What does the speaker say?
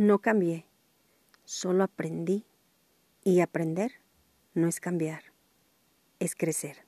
No cambié, solo aprendí y aprender no es cambiar, es crecer.